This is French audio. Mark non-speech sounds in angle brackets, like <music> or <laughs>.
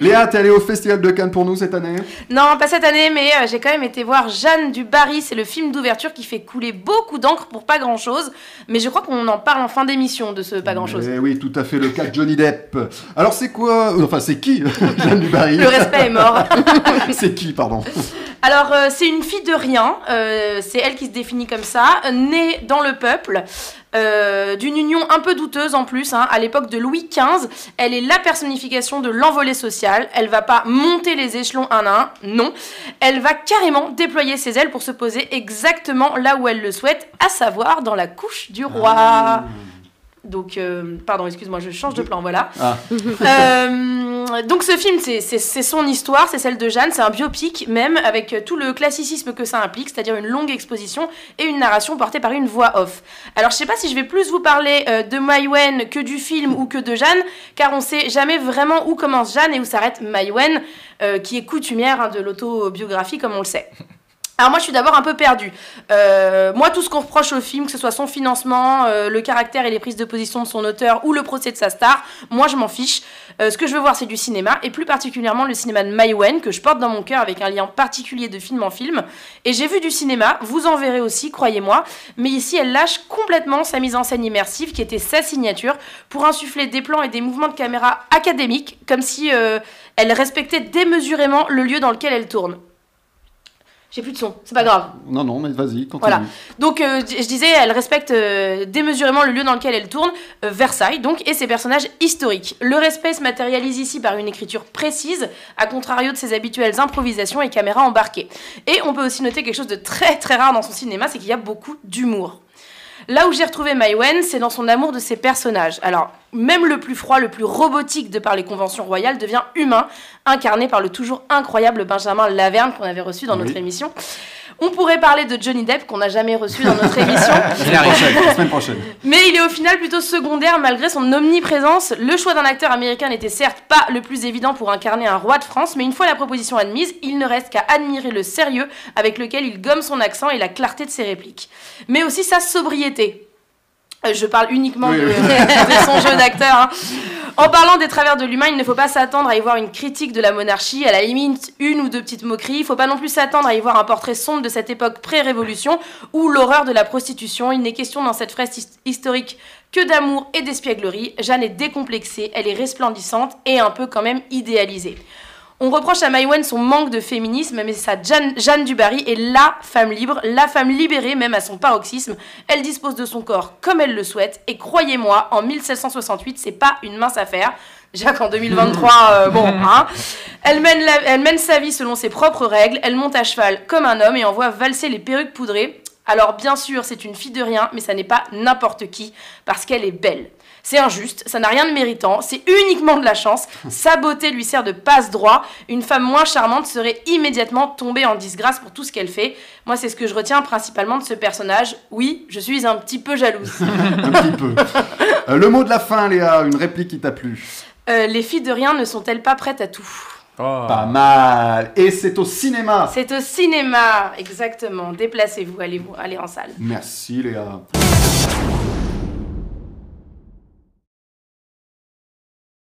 Léa, t'es allée au Festival de Cannes pour nous cette année Non, pas cette année, mais euh, j'ai quand même été voir Jeanne du Barry. C'est le film d'ouverture qui fait couler beaucoup d'encre pour pas grand chose. Mais je crois qu'on en parle en fin d'émission de ce pas grand chose. Eh oui, tout à fait, le cas de Johnny Depp. Alors c'est quoi Enfin, c'est qui <laughs> Jeanne du Barry Le respect est mort. <laughs> c'est qui, pardon <laughs> Alors, euh, c'est une fille de rien. euh, c'est elle qui se définit comme ça. Née dans le peuple. Euh, d'une union un peu douteuse en plus, hein, à l'époque de Louis XV. Elle est la personnification de l'envolée sociale. Elle va pas monter les échelons un à un, non. Elle va carrément déployer ses ailes pour se poser exactement là où elle le souhaite, à savoir dans la couche du roi. Donc, euh, pardon, excuse-moi, je change de plan, voilà. Ah. Euh, donc ce film, c'est- son histoire, c'est celle de Jeanne, c'est un biopic même, avec euh, tout le classicisme que ça implique, c'est-à-dire une longue exposition et une narration portée par une voix off. Alors je sais pas si je vais plus vous parler euh, de Maïwen que du film ou que de Jeanne, car on sait jamais vraiment où commence Jeanne et où s'arrête Maïwen, euh, qui est coutumière hein, de l'autobiographie comme on le sait. Alors moi je suis d'abord un peu perdue. Euh, moi tout ce qu'on reproche au film, que ce soit son financement, euh, le caractère et les prises de position de son auteur ou le procès de sa star, moi je m'en fiche. Euh, ce que je veux voir c'est du cinéma et plus particulièrement le cinéma de Maïwen que je porte dans mon cœur avec un lien particulier de film en film. Et j'ai vu du cinéma, vous en verrez aussi, croyez-moi. Mais ici elle lâche complètement sa mise en scène immersive qui était sa signature pour insuffler des plans et des mouvements de caméra académiques comme si elle respectait démesurément le lieu dans lequel elle tourne. J'ai plus de son, c'est pas grave. Non, non, mais vas-y, continue. Voilà. Donc, euh, je disais, elle respecte euh, démesurément le lieu dans lequel elle tourne, euh, Versailles, donc, et ses personnages historiques. Le respect se matérialise ici par une écriture précise, à contrario de ses habituelles improvisations et caméras embarquées. Et on peut aussi noter quelque chose de très très rare dans son cinéma, c'est qu'il y a beaucoup d'humour. Là où j'ai retrouvé Maïwen, c'est dans son amour de ses personnages. Alors, même le plus froid, le plus robotique de par les conventions royales devient humain, incarné par le toujours incroyable Benjamin Laverne qu'on avait reçu dans Oui. notre émission. On pourrait parler de Johnny Depp qu'on n'a jamais reçu dans notre émission. La <laughs> semaine prochaine, la semaine prochaine. Mais il est au final plutôt secondaire malgré son omniprésence. Le choix d'un acteur américain n'était certes pas le plus évident pour incarner un roi de France, mais une fois la proposition admise, il ne reste qu'à admirer le sérieux avec lequel il gomme son accent et la clarté de ses répliques. Mais aussi sa sobriété. Euh, Je parle uniquement Oui, de, oui. <laughs> de son jeu d'acteur. hein. En parlant des travers de l'humain, il ne faut pas s'attendre à y voir une critique de la monarchie, à la limite une ou deux petites moqueries. Il ne faut pas non plus s'attendre à y voir un portrait sombre de cette époque pré-révolution ou l'horreur de la prostitution. Il n'est question dans cette fresque his- historique que d'amour et d'espièglerie. Jeanne est décomplexée, elle est resplendissante et un peu quand même idéalisée. On reproche à Maïwen son manque de féminisme, mais sa Jeanne, Jeanne Dubarry est LA femme libre, la femme libérée même à son paroxysme. Elle dispose de son corps comme elle le souhaite, et croyez-moi, en 1768, c'est pas une mince affaire. Déjà qu'en 2023, euh, bon, hein. Elle mène, la- elle mène sa vie selon ses propres règles, elle monte à cheval comme un homme et envoie valser les perruques poudrées. Alors bien sûr, c'est une fille de rien, mais ça n'est pas n'importe qui, parce qu'elle est belle. C'est injuste, ça n'a rien de méritant, c'est uniquement de la chance. <laughs> Sa beauté lui sert de passe-droit. Une femme moins charmante serait immédiatement tombée en disgrâce pour tout ce qu'elle fait. Moi, c'est ce que je retiens principalement de ce personnage. Oui, je suis un petit peu jalouse. <laughs> Un petit peu. Euh, le mot de la fin, Léa, une réplique qui t'a plu. Euh, les filles de rien ne sont-elles pas prêtes à tout? Oh. Pas mal. Et c'est au cinéma. C'est au cinéma, exactement. Déplacez-vous, allez, allez en salle. Merci, Léa.